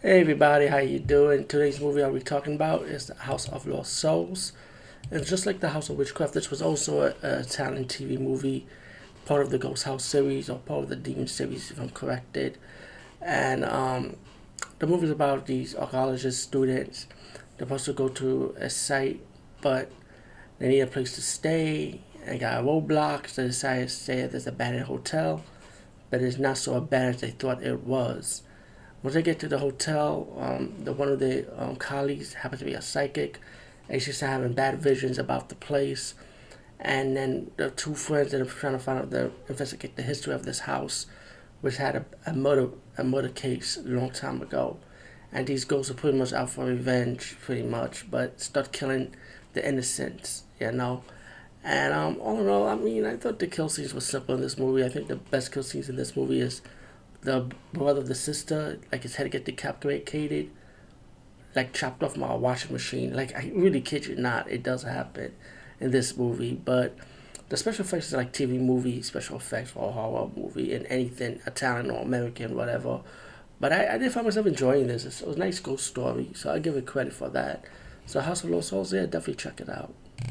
Hey everybody, how you doing? Today's movie I'll be talking about is The House of Lost Souls. And just like The House of Witchcraft, this was also a, a TV movie, part of the Ghost House series or part of the Demon series, if I'm corrected. And um, the movie is about these archaeologist students. They're supposed to go to a site, but they need a place to stay. They got a roadblock, so they decide to stay at this abandoned hotel, but it's not so abandoned as they thought it was. Once they get to the hotel, um, the one of the um, colleagues happens to be a psychic, and she's having bad visions about the place. And then the two friends that are trying to find out the investigate the history of this house, which had a, a murder a murder case a long time ago, and these ghosts are pretty much out for revenge, pretty much, but start killing the innocents, you know. And um, all in all, I mean, I thought the kill scenes were simple in this movie. I think the best kill scenes in this movie is the brother the sister, like his head get decapitated, like chopped off my washing machine. Like I really kid you not, it does happen in this movie. But the special effects is like TV movie special effects for a horror movie and anything Italian or American, whatever. But I, I did find myself enjoying this. It was a nice ghost story, so I give it credit for that. So House of Lost Souls, yeah, definitely check it out.